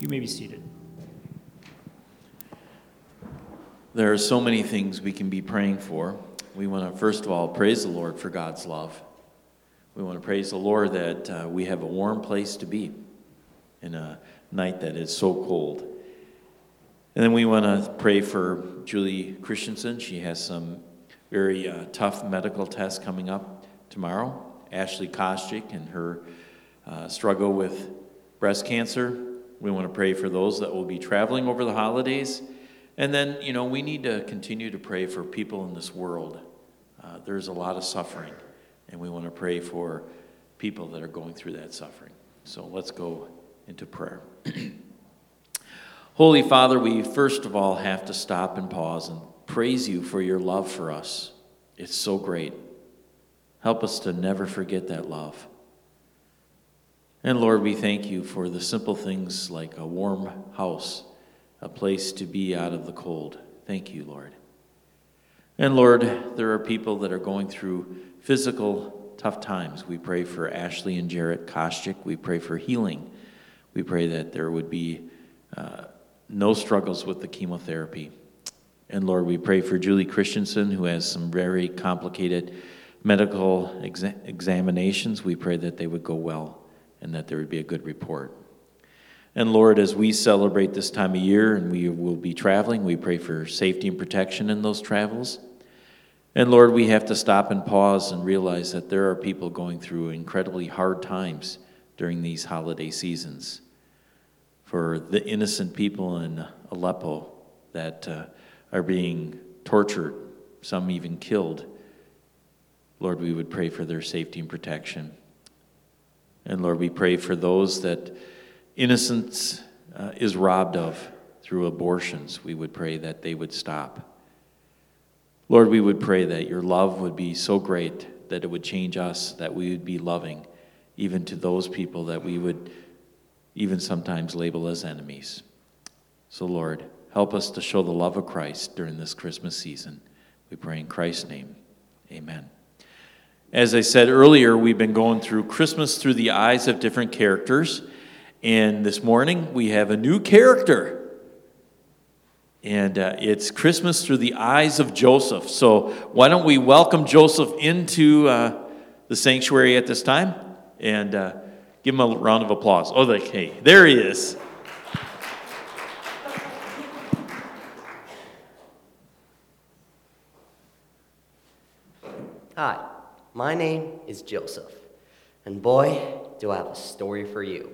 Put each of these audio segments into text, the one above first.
You may be seated. There are so many things we can be praying for. We want to, first of all, praise the Lord for God's love. We want to praise the Lord that uh, we have a warm place to be in a night that is so cold. And then we want to pray for Julie Christensen. She has some very uh, tough medical tests coming up tomorrow. Ashley Koschik and her uh, struggle with breast cancer. We want to pray for those that will be traveling over the holidays. And then, you know, we need to continue to pray for people in this world. Uh, there's a lot of suffering, and we want to pray for people that are going through that suffering. So let's go into prayer. Holy Father, we first of all have to stop and pause and praise you for your love for us. It's so great. Help us to never forget that love. And Lord, we thank you for the simple things like a warm house, a place to be out of the cold. Thank you, Lord. And Lord, there are people that are going through physical tough times. We pray for Ashley and Jarrett Koschik. We pray for healing. We pray that there would be uh, no struggles with the chemotherapy. And Lord, we pray for Julie Christensen, who has some very complicated medical exa- examinations. We pray that they would go well and that there would be a good report. And Lord, as we celebrate this time of year and we will be traveling, we pray for safety and protection in those travels. And Lord, we have to stop and pause and realize that there are people going through incredibly hard times during these holiday seasons for the innocent people in Aleppo that uh, are being tortured, some even killed. Lord, we would pray for their safety and protection. And Lord, we pray for those that innocence uh, is robbed of through abortions. We would pray that they would stop. Lord, we would pray that your love would be so great that it would change us, that we would be loving even to those people that we would even sometimes label as enemies. So, Lord, help us to show the love of Christ during this Christmas season. We pray in Christ's name. Amen. As I said earlier, we've been going through Christmas through the eyes of different characters. And this morning, we have a new character. And uh, it's Christmas through the eyes of Joseph. So, why don't we welcome Joseph into uh, the sanctuary at this time? And uh, Give him a round of applause. Oh, okay, there he is. Hi, my name is Joseph, and boy, do I have a story for you.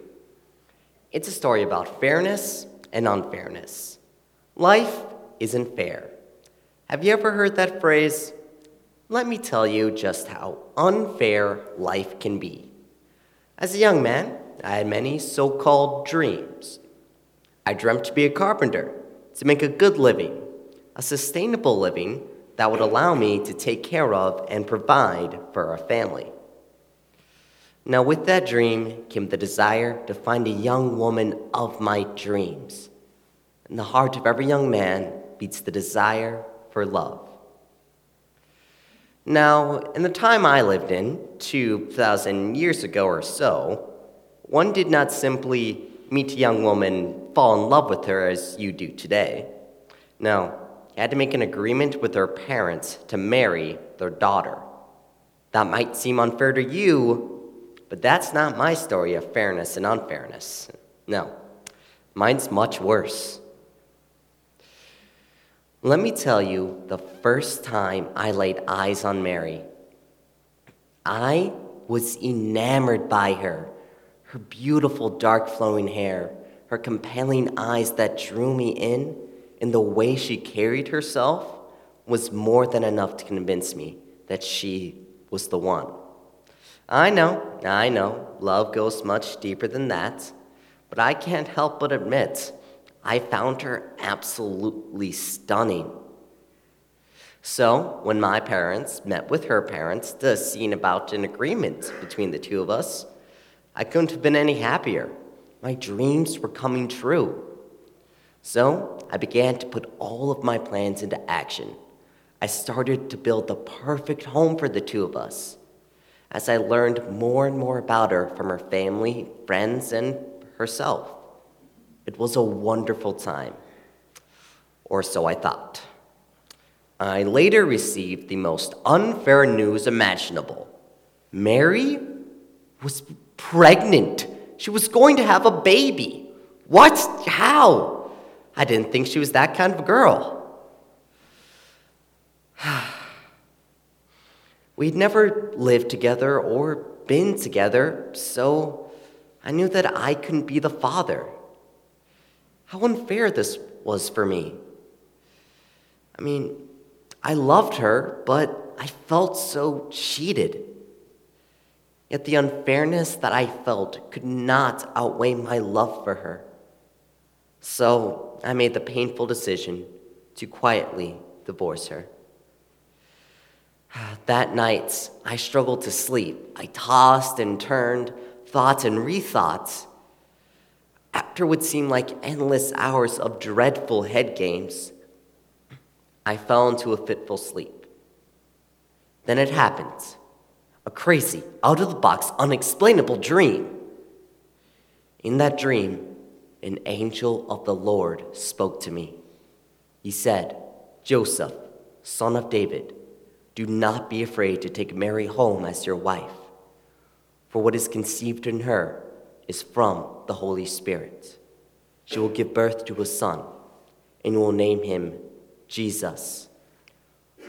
It's a story about fairness and unfairness. Life isn't fair. Have you ever heard that phrase? Let me tell you just how unfair life can be. As a young man, I had many so called dreams. I dreamt to be a carpenter, to make a good living, a sustainable living that would allow me to take care of and provide for our family. Now, with that dream came the desire to find a young woman of my dreams. In the heart of every young man beats the desire for love. Now, in the time I lived in, 2,000 years ago or so, one did not simply meet a young woman, fall in love with her as you do today. No, you had to make an agreement with her parents to marry their daughter. That might seem unfair to you, but that's not my story of fairness and unfairness. No, mine's much worse. Let me tell you the first time I laid eyes on Mary. I was enamored by her. Her beautiful dark flowing hair, her compelling eyes that drew me in, and the way she carried herself was more than enough to convince me that she was the one. I know, I know, love goes much deeper than that, but I can't help but admit I found her absolutely stunning. So, when my parents met with her parents to see about an agreement between the two of us, I couldn't have been any happier. My dreams were coming true. So, I began to put all of my plans into action. I started to build the perfect home for the two of us. As I learned more and more about her from her family, friends, and herself. It was a wonderful time, or so I thought. I later received the most unfair news imaginable. Mary was pregnant. She was going to have a baby. What? How? I didn't think she was that kind of girl. We'd never lived together or been together, so I knew that I couldn't be the father. How unfair this was for me. I mean, I loved her, but I felt so cheated. Yet the unfairness that I felt could not outweigh my love for her. So I made the painful decision to quietly divorce her. That night, I struggled to sleep. I tossed and turned, thought and rethought. After what seemed like endless hours of dreadful head games, I fell into a fitful sleep. Then it happened a crazy, out of the box, unexplainable dream. In that dream, an angel of the Lord spoke to me. He said, Joseph, son of David, do not be afraid to take Mary home as your wife, for what is conceived in her is from the Holy Spirit. She will give birth to a son, and will name him Jesus,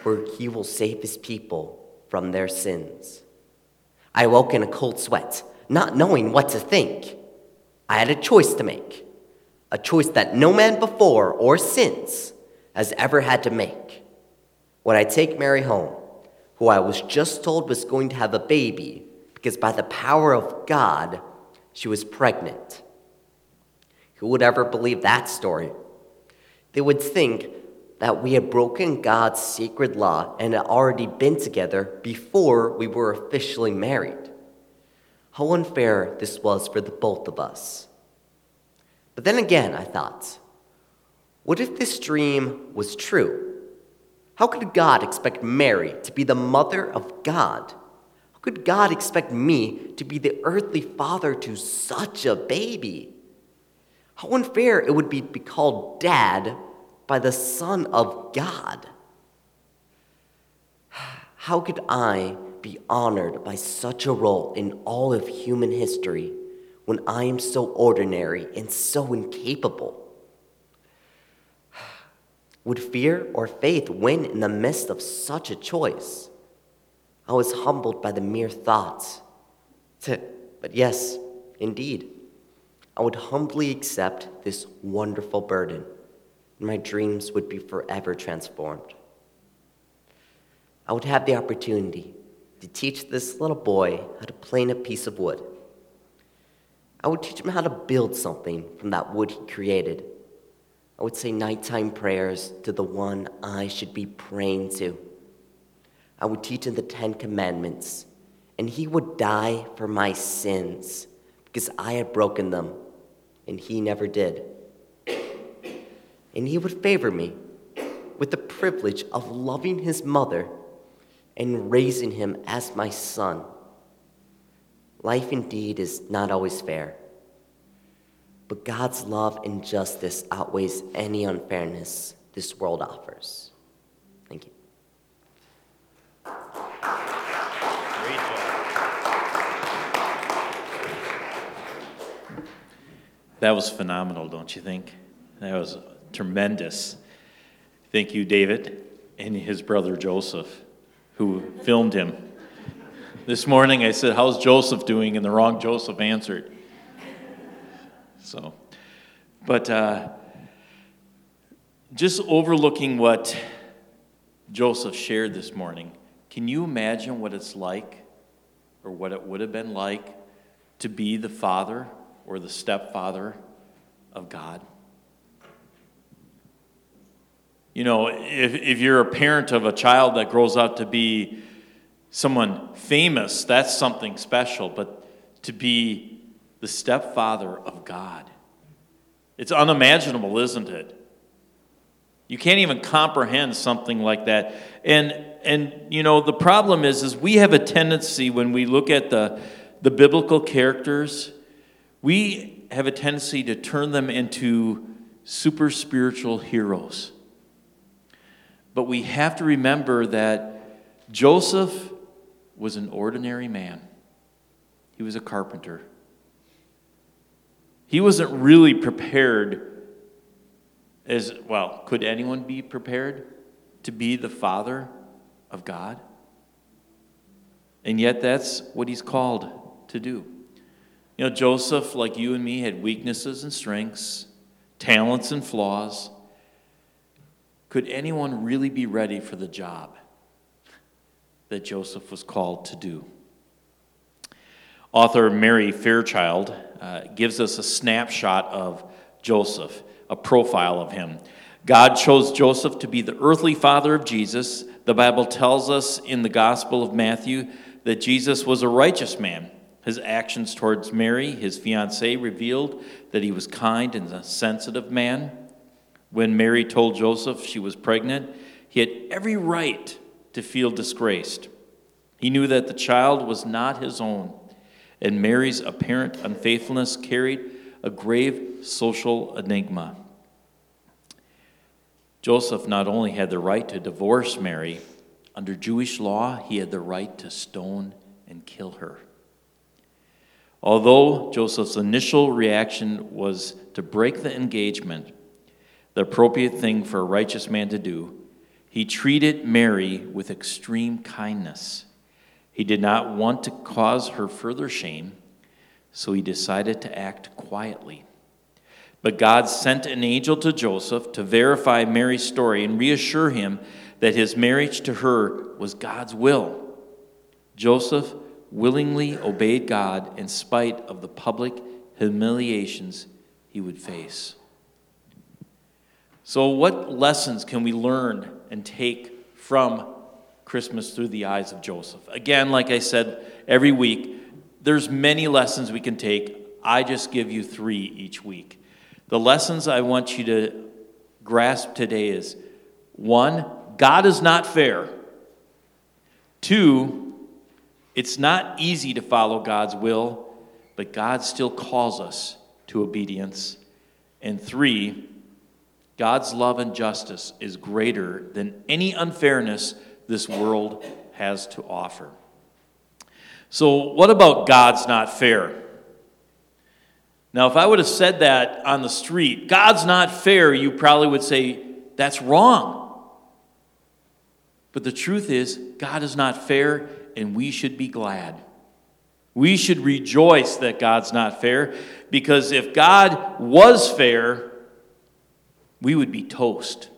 for he will save his people from their sins. I woke in a cold sweat, not knowing what to think. I had a choice to make, a choice that no man before or since has ever had to make. Would I take Mary home, who I was just told was going to have a baby, because by the power of God, she was pregnant? Who would ever believe that story? They would think that we had broken God's sacred law and had already been together before we were officially married. How unfair this was for the both of us. But then again, I thought, what if this dream was true? How could God expect Mary to be the mother of God? How could God expect me to be the earthly father to such a baby? How unfair it would be to be called dad by the Son of God. How could I be honored by such a role in all of human history when I am so ordinary and so incapable? Would fear or faith win in the midst of such a choice? I was humbled by the mere thought. But yes, indeed, I would humbly accept this wonderful burden and my dreams would be forever transformed. I would have the opportunity to teach this little boy how to plane a piece of wood. I would teach him how to build something from that wood he created. I would say nighttime prayers to the one I should be praying to. I would teach him the Ten Commandments, and he would die for my sins because I had broken them, and he never did and he would favor me with the privilege of loving his mother and raising him as my son. Life indeed is not always fair, but God's love and justice outweighs any unfairness this world offers. Thank you. That was phenomenal, don't you think? That was tremendous. Thank you, David, and his brother Joseph, who filmed him. This morning I said, How's Joseph doing? And the wrong Joseph answered. So, but uh, just overlooking what Joseph shared this morning, can you imagine what it's like, or what it would have been like, to be the father or the stepfather of God? You know, if, if you're a parent of a child that grows up to be someone famous, that's something special. But to be the stepfather of God, it's unimaginable, isn't it? You can't even comprehend something like that. And and you know, the problem is is we have a tendency when we look at the the biblical characters, we have a tendency to turn them into super spiritual heroes. But we have to remember that Joseph was an ordinary man, he was a carpenter. He wasn't really prepared as well. Could anyone be prepared to be the father of God? And yet, that's what he's called to do. You know, Joseph, like you and me, had weaknesses and strengths, talents and flaws. Could anyone really be ready for the job that Joseph was called to do? Author Mary Fairchild uh, gives us a snapshot of Joseph, a profile of him. God chose Joseph to be the earthly father of Jesus. The Bible tells us in the Gospel of Matthew that Jesus was a righteous man. His actions towards Mary, his fiancee, revealed that he was kind and a sensitive man. When Mary told Joseph she was pregnant, he had every right to feel disgraced. He knew that the child was not his own and Mary's apparent unfaithfulness carried a grave social enigma. Joseph not only had the right to divorce Mary, under Jewish law, he had the right to stone and kill her. Although Joseph's initial reaction was to break the engagement, the appropriate thing for a righteous man to do, he treated Mary with extreme kindness. He did not want to cause her further shame, so he decided to act quietly. But God sent an angel to Joseph to verify Mary's story and reassure him that his marriage to her was God's will. Joseph willingly obeyed God in spite of the public humiliations he would face. So, what lessons can we learn and take from Christmas through the eyes of Joseph. Again, like I said every week, there's many lessons we can take. I just give you three each week. The lessons I want you to grasp today is one, God is not fair. Two, it's not easy to follow God's will, but God still calls us to obedience. And three, God's love and justice is greater than any unfairness this world has to offer. So, what about God's not fair? Now, if I would have said that on the street, God's not fair, you probably would say, that's wrong. But the truth is, God is not fair, and we should be glad. We should rejoice that God's not fair, because if God was fair, we would be toast.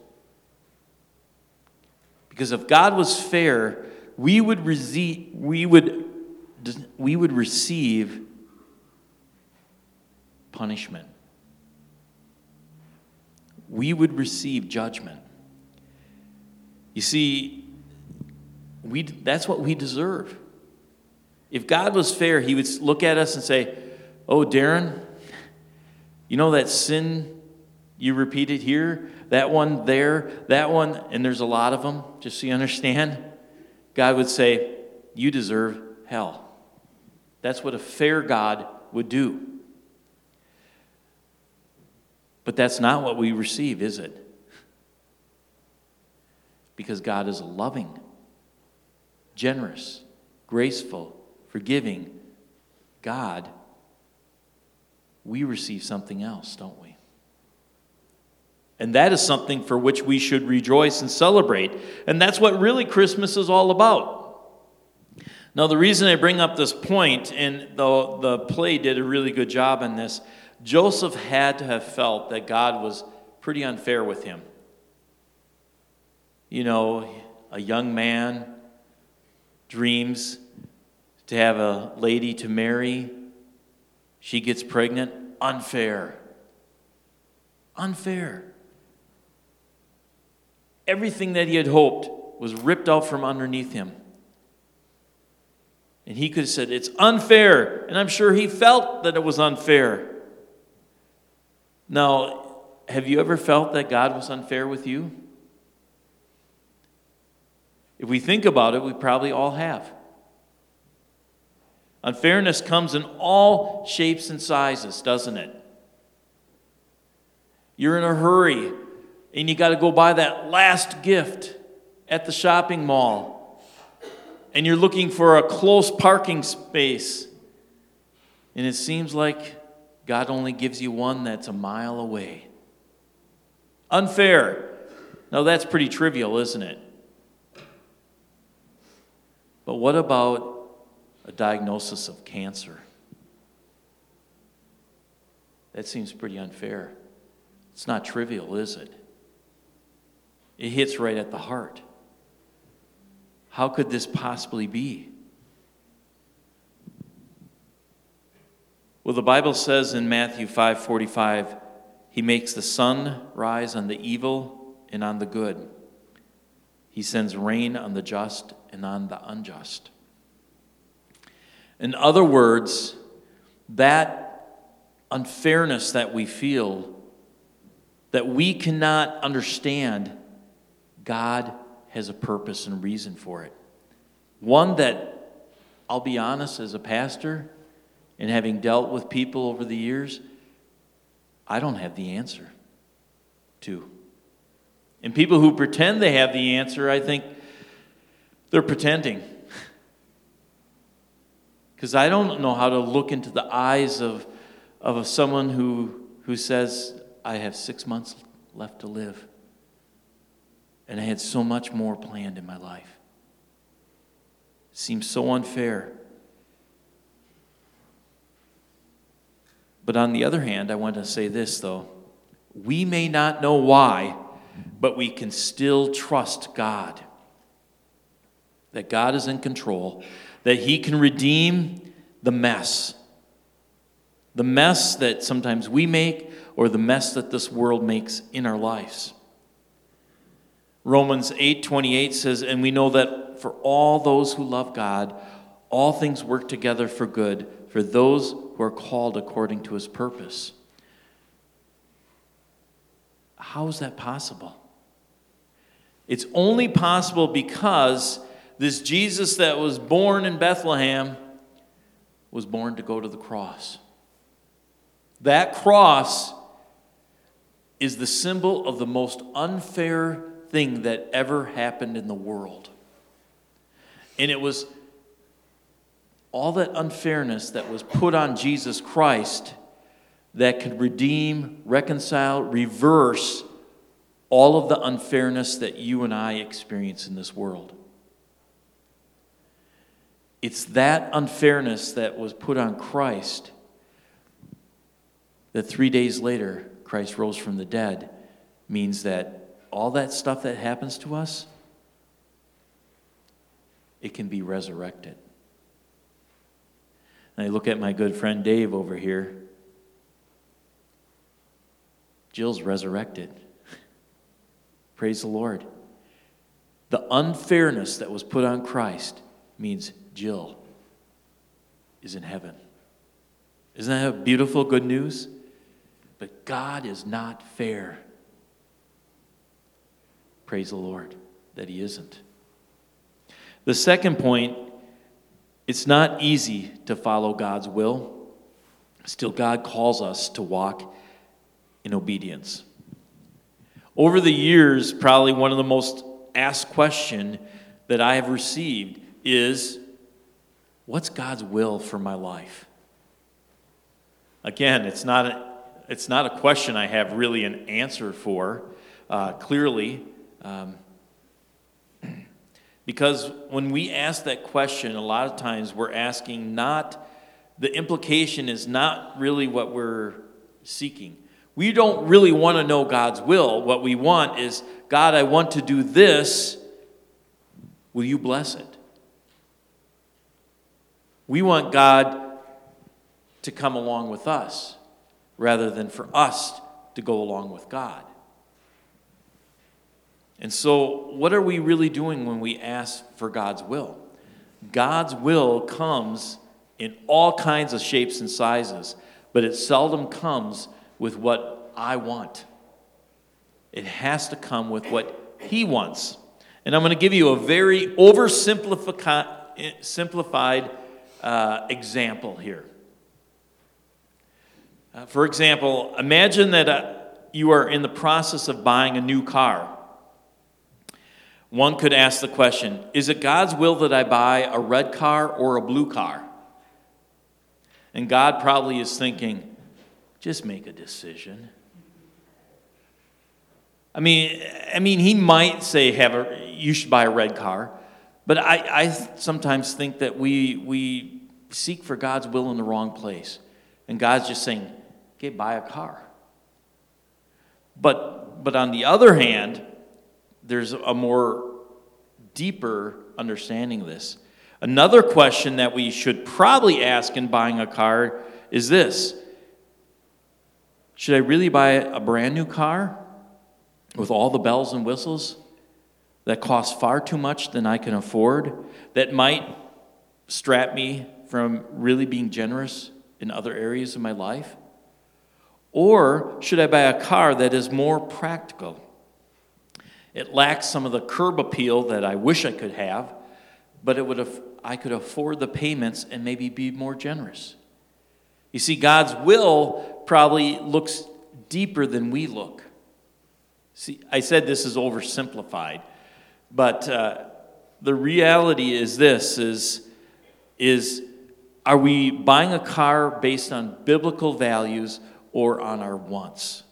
Because if God was fair, we would receive, we would, we would receive punishment. We would receive judgment. You see, we, that's what we deserve. If God was fair, He would look at us and say, Oh, Darren, you know that sin you repeat it here? that one there, that one, and there's a lot of them, just so you understand, God would say, You deserve hell. That's what a fair God would do. But that's not what we receive, is it? Because God is loving, generous, graceful, forgiving God. We receive something else, don't we? And that is something for which we should rejoice and celebrate. And that's what really Christmas is all about. Now, the reason I bring up this point, and the, the play did a really good job on this, Joseph had to have felt that God was pretty unfair with him. You know, a young man dreams to have a lady to marry, she gets pregnant. Unfair. Unfair. Everything that he had hoped was ripped out from underneath him. And he could have said, It's unfair. And I'm sure he felt that it was unfair. Now, have you ever felt that God was unfair with you? If we think about it, we probably all have. Unfairness comes in all shapes and sizes, doesn't it? You're in a hurry and you got to go buy that last gift at the shopping mall. And you're looking for a close parking space. And it seems like God only gives you one that's a mile away. Unfair. Now, that's pretty trivial, isn't it? But what about a diagnosis of cancer? That seems pretty unfair. It's not trivial, is it? It hits right at the heart. How could this possibly be? Well, the Bible says in Matthew 5:45, he makes the sun rise on the evil and on the good. He sends rain on the just and on the unjust. In other words, that unfairness that we feel, that we cannot understand, God has a purpose and reason for it. One that, I'll be honest, as a pastor and having dealt with people over the years, I don't have the answer to. And people who pretend they have the answer, I think they're pretending. Because I don't know how to look into the eyes of, of someone who, who says, I have six months left to live. And I had so much more planned in my life. It seems so unfair. But on the other hand, I want to say this, though. We may not know why, but we can still trust God. That God is in control, that He can redeem the mess. The mess that sometimes we make, or the mess that this world makes in our lives. Romans 8:28 says, "And we know that for all those who love God, all things work together for good for those who are called according to his purpose." How is that possible? It's only possible because this Jesus that was born in Bethlehem was born to go to the cross. That cross is the symbol of the most unfair thing that ever happened in the world. And it was all that unfairness that was put on Jesus Christ that could redeem, reconcile, reverse all of the unfairness that you and I experience in this world. It's that unfairness that was put on Christ that three days later, Christ rose from the dead, means that all that stuff that happens to us, it can be resurrected. And I look at my good friend Dave over here. Jill's resurrected. Praise the Lord. The unfairness that was put on Christ means Jill is in heaven. Isn't that beautiful good news? But God is not fair. Praise the Lord that He isn't. The second point it's not easy to follow God's will. Still, God calls us to walk in obedience. Over the years, probably one of the most asked question that I have received is what's God's will for my life? Again, it's not a, it's not a question I have really an answer for uh, clearly. Um, because when we ask that question, a lot of times we're asking not, the implication is not really what we're seeking. We don't really want to know God's will. What we want is, God, I want to do this. Will you bless it? We want God to come along with us rather than for us to go along with God. And so, what are we really doing when we ask for God's will? God's will comes in all kinds of shapes and sizes, but it seldom comes with what I want. It has to come with what He wants. And I'm going to give you a very oversimplified uh, example here. Uh, for example, imagine that uh, you are in the process of buying a new car, one could ask the question Is it God's will that I buy a red car or a blue car? And God probably is thinking, just make a decision. I mean, I mean, he might say, "Have a, you should buy a red car," but I, I sometimes think that we we seek for God's will in the wrong place, and God's just saying, "Okay, buy a car." But but on the other hand, there's a more deeper understanding of this. Another question that we should probably ask in buying a car is this Should I really buy a brand new car with all the bells and whistles that cost far too much than I can afford, that might strap me from really being generous in other areas of my life? Or should I buy a car that is more practical? It lacks some of the curb appeal that I wish I could have, but it would have, I could afford the payments and maybe be more generous. You see, God's will probably looks deeper than we look. See, I said this is oversimplified, but uh, the reality is this: is is are we buying a car based on biblical values or on our wants?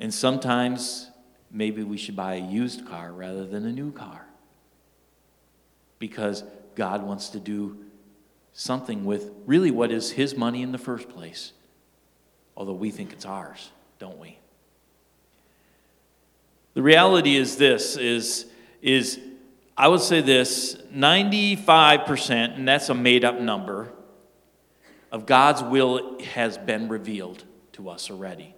And sometimes maybe we should buy a used car rather than a new car because God wants to do something with really what is His money in the first place, although we think it's ours, don't we? The reality is this is, is I would say this 95%, and that's a made up number, of God's will has been revealed to us already.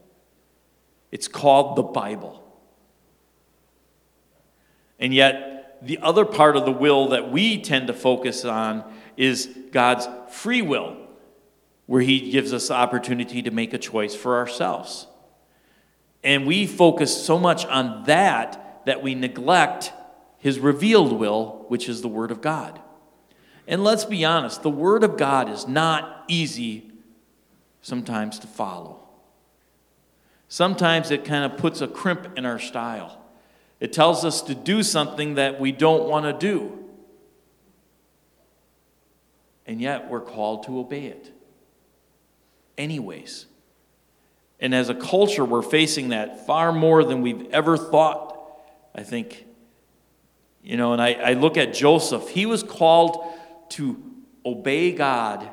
It's called the Bible. And yet, the other part of the will that we tend to focus on is God's free will, where He gives us the opportunity to make a choice for ourselves. And we focus so much on that that we neglect his revealed will, which is the Word of God. And let's be honest, the Word of God is not easy sometimes to follow. Sometimes it kind of puts a crimp in our style. It tells us to do something that we don't want to do. And yet we're called to obey it. Anyways. And as a culture, we're facing that far more than we've ever thought, I think. You know, and I, I look at Joseph. He was called to obey God,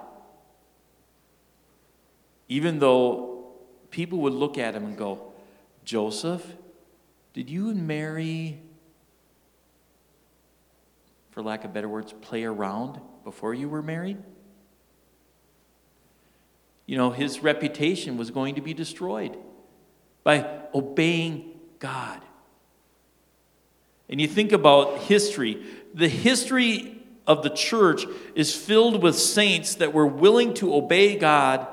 even though people would look at him and go, Joseph, did you and Mary, for lack of better words, play around before you were married? you know, his reputation was going to be destroyed by obeying God. And you think about history, the history of the church is filled with saints that were willing to obey God,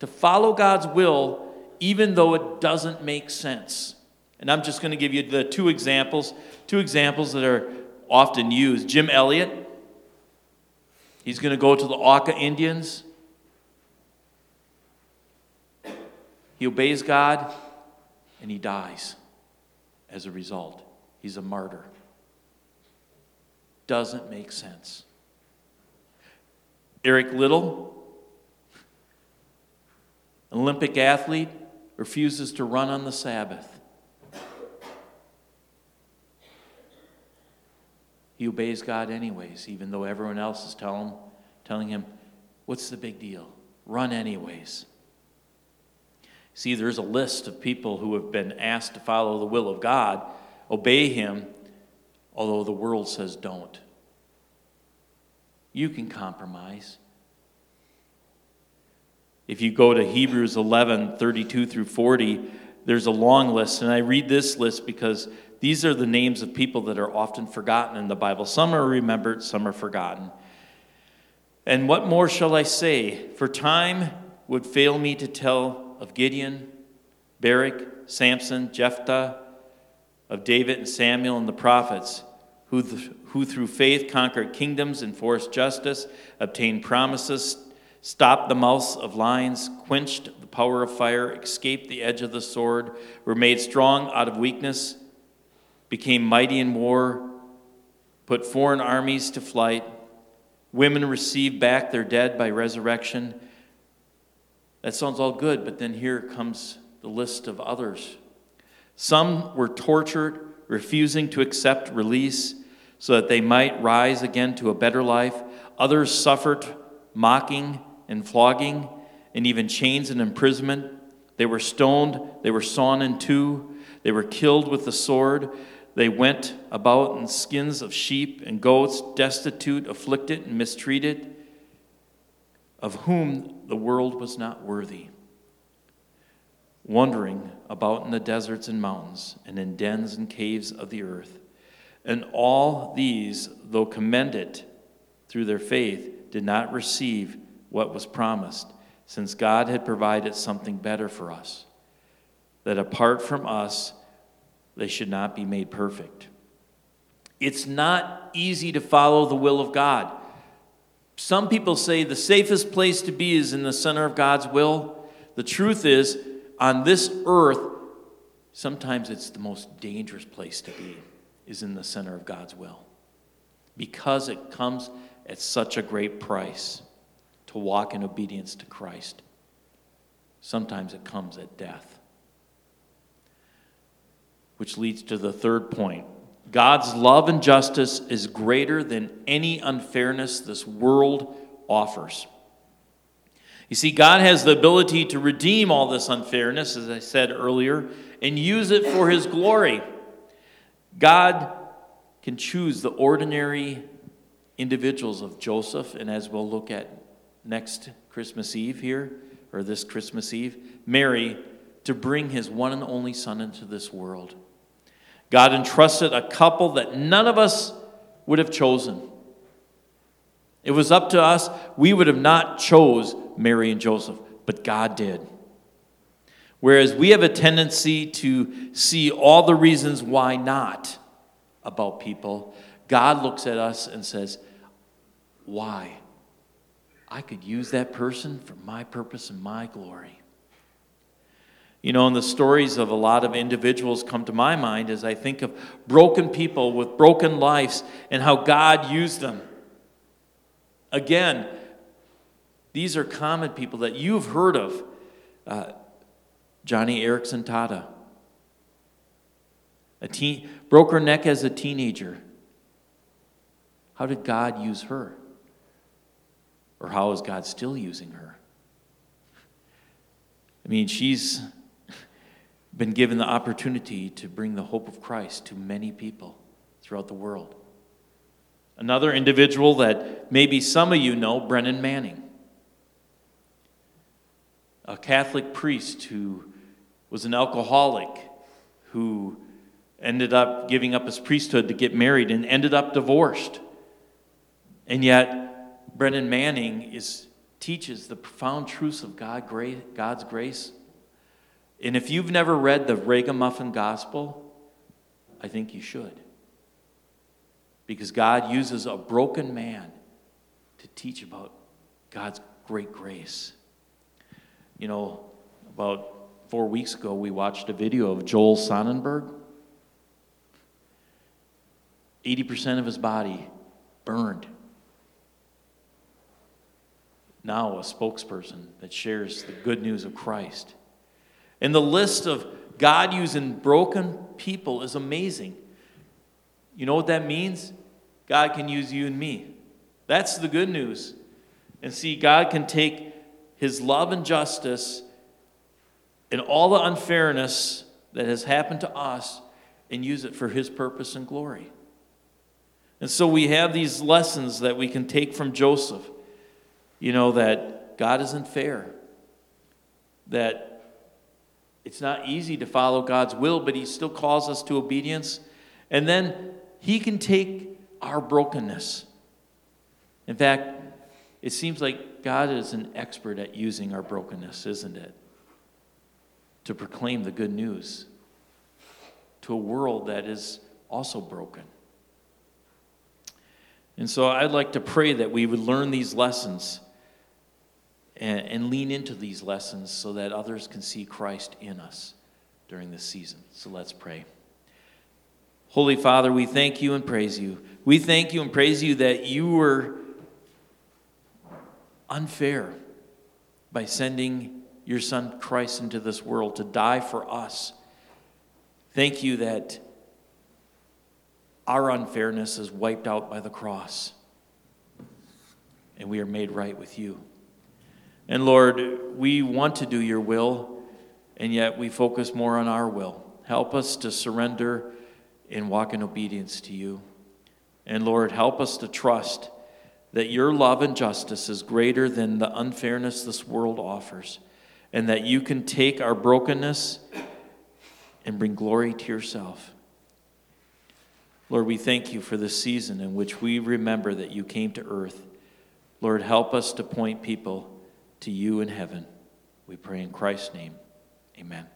to follow God's will, even though it doesn't make sense. And I'm just going to give you the two examples, two examples that are often used. Jim Elliot, he's going to go to the Auca Indians He obeys God and he dies as a result. He's a martyr. Doesn't make sense. Eric Olympic athlete, refuses to run on the Sabbath. He obeys God anyways, even though everyone else is telling, telling him, What's the big deal? Run anyways. See, there's a list of people who have been asked to follow the will of God, obey Him, although the world says don't. You can compromise. If you go to Hebrews 11 32 through 40, there's a long list. And I read this list because these are the names of people that are often forgotten in the Bible. Some are remembered, some are forgotten. And what more shall I say? For time would fail me to tell of Gideon, Barak, Samson, Jephthah, of David and Samuel and the prophets, who, th- who through faith conquered kingdoms, enforced justice, obtained promises, stopped the mouths of lions, quenched the power of fire, escaped the edge of the sword, were made strong out of weakness, became mighty in war, put foreign armies to flight. Women received back their dead by resurrection. That sounds all good, but then here comes the list of others. Some were tortured, refusing to accept release so that they might rise again to a better life. Others suffered mocking and flogging, and even chains and imprisonment. They were stoned, they were sawn in two, they were killed with the sword. They went about in skins of sheep and goats, destitute, afflicted, and mistreated, of whom the world was not worthy. Wandering about in the deserts and mountains, and in dens and caves of the earth. And all these, though commended through their faith, did not receive what was promised, since God had provided something better for us, that apart from us, they should not be made perfect. It's not easy to follow the will of God. Some people say the safest place to be is in the center of God's will. The truth is, on this earth, sometimes it's the most dangerous place to be, is in the center of God's will. Because it comes at such a great price to walk in obedience to Christ. Sometimes it comes at death which leads to the third point. God's love and justice is greater than any unfairness this world offers. You see, God has the ability to redeem all this unfairness, as I said earlier, and use it for His glory. God can choose the ordinary individuals of Joseph, and as we'll look at next Christmas Eve here, or this Christmas Eve, Mary, to bring His one and only Son into this world. God entrusted a couple that none of us would have chosen. It was up to us. We would have not chose Mary and Joseph, but God did. Whereas we have a tendency to see all the reasons why not about people, God looks at us and says, Why? I could use that person for my purpose and my glory. You know, and the stories of a lot of individuals come to my mind as I think of broken people with broken lives and how God used them. Again, these are common people that you've heard of. Uh, Joni Eareckson Tada. A teen, broke her neck as a teenager. How did God use her? Or how is God still using her? I mean, she's been given the opportunity to bring the hope of Christ to many people throughout the world. Another individual that maybe some of you know, Brennan Manning, a Catholic priest who was an alcoholic who ended up giving up his priesthood to get married and ended up divorced. And yet, Brennan Manning is, teaches the profound truths of God, God's grace and if you've never read the Ragamuffin Gospel, I think you should. Because God uses a broken man to teach about God's great grace. You know, about four weeks ago, we watched a video of Joel Sonnenberg. 80% of his body burned. Now, a spokesperson that shares the good news of Christ. And the list of God using broken people is amazing. You know what that means? God can use you and me. That's the good news. And see, God can take his love and justice and all the unfairness that has happened to us and use it for his purpose and glory. And so we have these lessons that we can take from Joseph. You know, that God isn't fair, that it's not easy to follow God's will, but He still calls us to obedience. And then He can take our brokenness. In fact, it seems like God is an expert at using our brokenness, isn't it? To proclaim the good news to a world that is also broken. And so I'd like to pray that we would learn these lessons and, and lean into these lessons so that others can see Christ in us during this season. So let's pray. Holy Father, we thank you and praise you. We thank you and praise you that you were unfair by sending your Son Christ into this world to die for us. Thank you that our unfairness is wiped out by the cross and we are made right with you. And Lord, we want to do your will, and yet we focus more on our will. Help us to surrender and walk in obedience to you. And Lord, help us to trust that your love and justice is greater than the unfairness this world offers, and that you can take our brokenness and bring glory to yourself. Lord, we thank you for this season in which we remember that you came to earth. Lord, help us to point people to you in heaven. We pray in Christ's name. Amen.